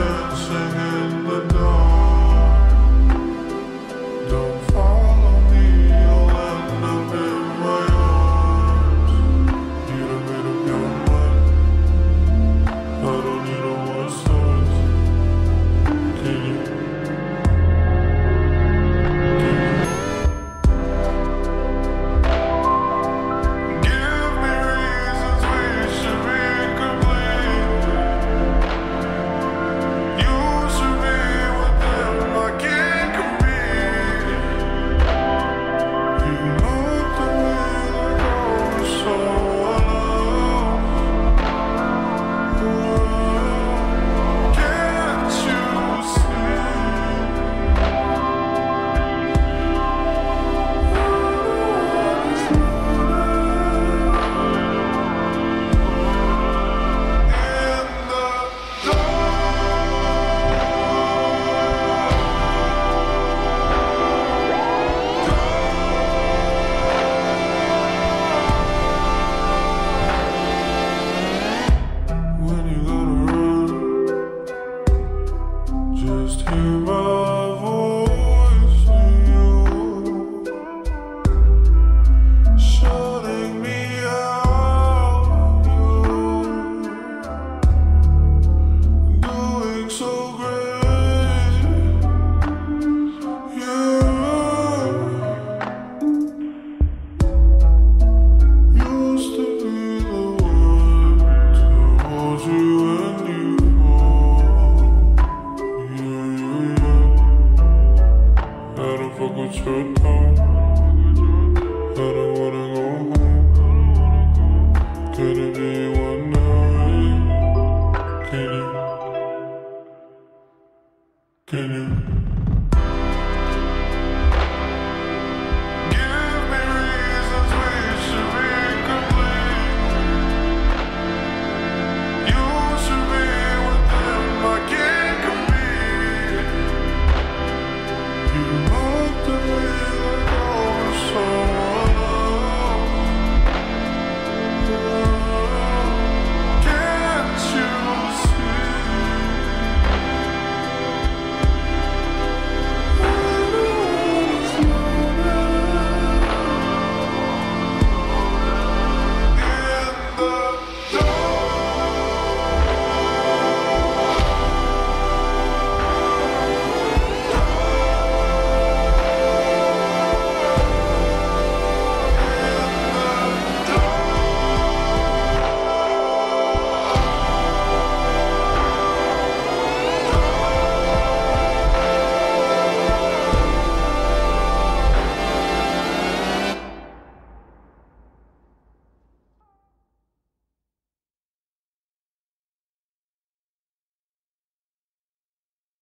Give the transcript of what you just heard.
Father. fuck with your tone. I don't wanna go home. Can it be one night? Can you? Can you?